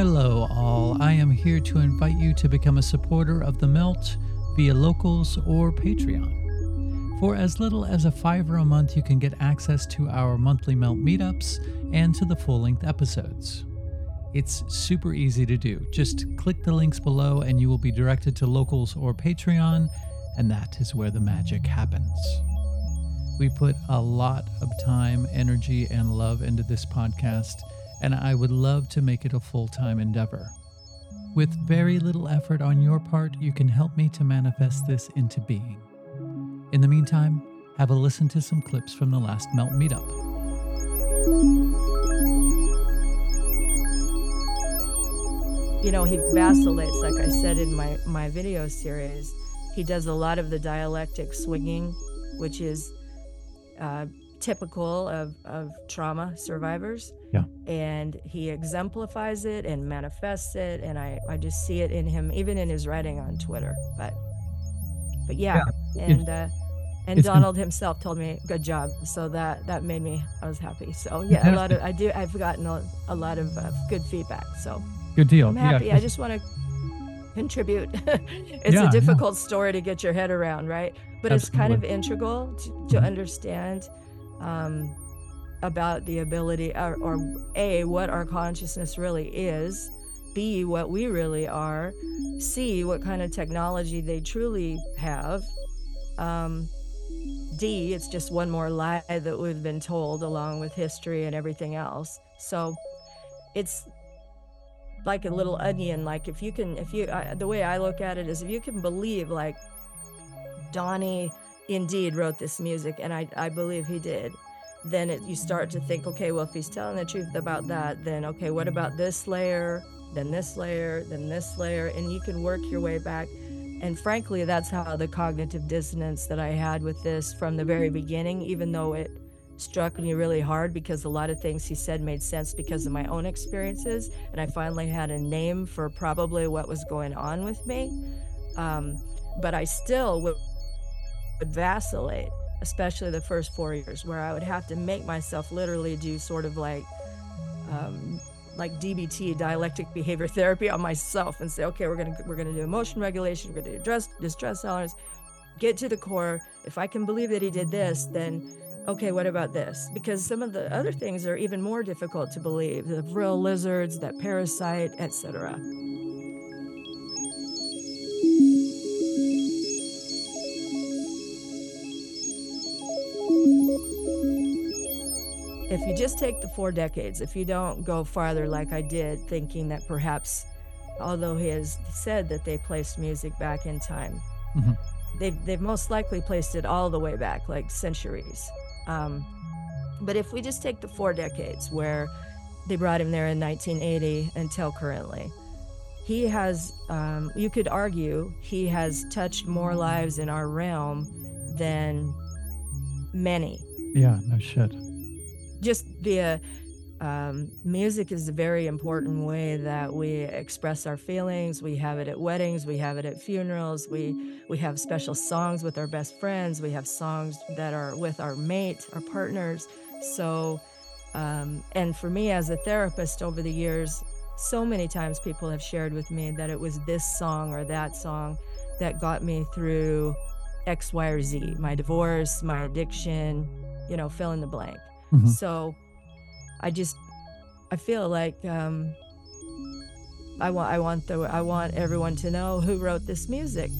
Hello, all. I am here to invite you to become a supporter of The Melt via Locals or Patreon. For as little as a fiver a month, you can get access to our monthly Melt meetups and to the full length episodes. It's super easy to do. Just click the links below and you will be directed to Locals or Patreon, and that is where the magic happens. We put a lot of time, energy, and love into this podcast and I would love to make it a full time endeavor. With very little effort on your part, you can help me to manifest this into being. In the meantime, have a listen to some clips from the last Melt Meetup. You know, he vacillates, like I said in my, my video series. He does a lot of the dialectic swinging, which is uh, typical of, of trauma survivors. Yeah. And he exemplifies it and manifests it. And I, I just see it in him, even in his writing on Twitter. But, but yeah. yeah and, uh, and Donald been... himself told me, good job. So that, that made me, I was happy. So yeah, a lot of, I do, I've gotten a, a lot of uh, good feedback. So good deal. I'm happy. Yeah, I just want to contribute. it's yeah, a difficult story to get your head around, right? But Absolutely. it's kind of integral to, to mm-hmm. understand um, about the ability, or, or A, what our consciousness really is, B, what we really are, C, what kind of technology they truly have. Um, D, it's just one more lie that we've been told along with history and everything else. So it's like a little onion. Like if you can, if you, uh, the way I look at it is if you can believe, like Donnie indeed wrote this music, and I, I believe he did, then it, you start to think, okay, well, if he's telling the truth about that, then okay, what about this layer, then this layer, then this layer, and you can work your way back. And frankly, that's how the cognitive dissonance that I had with this from the very beginning, even though it struck me really hard because a lot of things he said made sense because of my own experiences. And I finally had a name for probably what was going on with me. Um, but I still would vacillate, especially the first four years, where I would have to make myself literally do sort of like, um, like DBT, dialectic behavior therapy, on myself, and say, okay, we're gonna we're gonna do emotion regulation, we're gonna do stress distress tolerance, get to the core. If I can believe that he did this, then okay, what about this? Because some of the other things are even more difficult to believe. The vril lizards, that parasite, etc. if you just take the four decades, if you don't go farther like I did, thinking that perhaps, although he has said that they placed music back in time, mm-hmm. they've, they've most likely placed it all the way back, like centuries. Um, but if we just take the four decades where they brought him there in 1980 until currently, he has, um, you could argue, he has touched more lives in our realm than many. Yeah, no shit just via um, music is a very important way that we express our feelings. We have it at weddings, we have it at funerals, we we have special songs with our best friends, we have songs that are with our mate, our partners. So, um, and for me as a therapist over the years, so many times people have shared with me that it was this song or that song that got me through X, Y, or Z, my divorce, my addiction, you know, fill in the blank. Mm-hmm. So I just I feel like um, I want I want the I want everyone to know who wrote this music.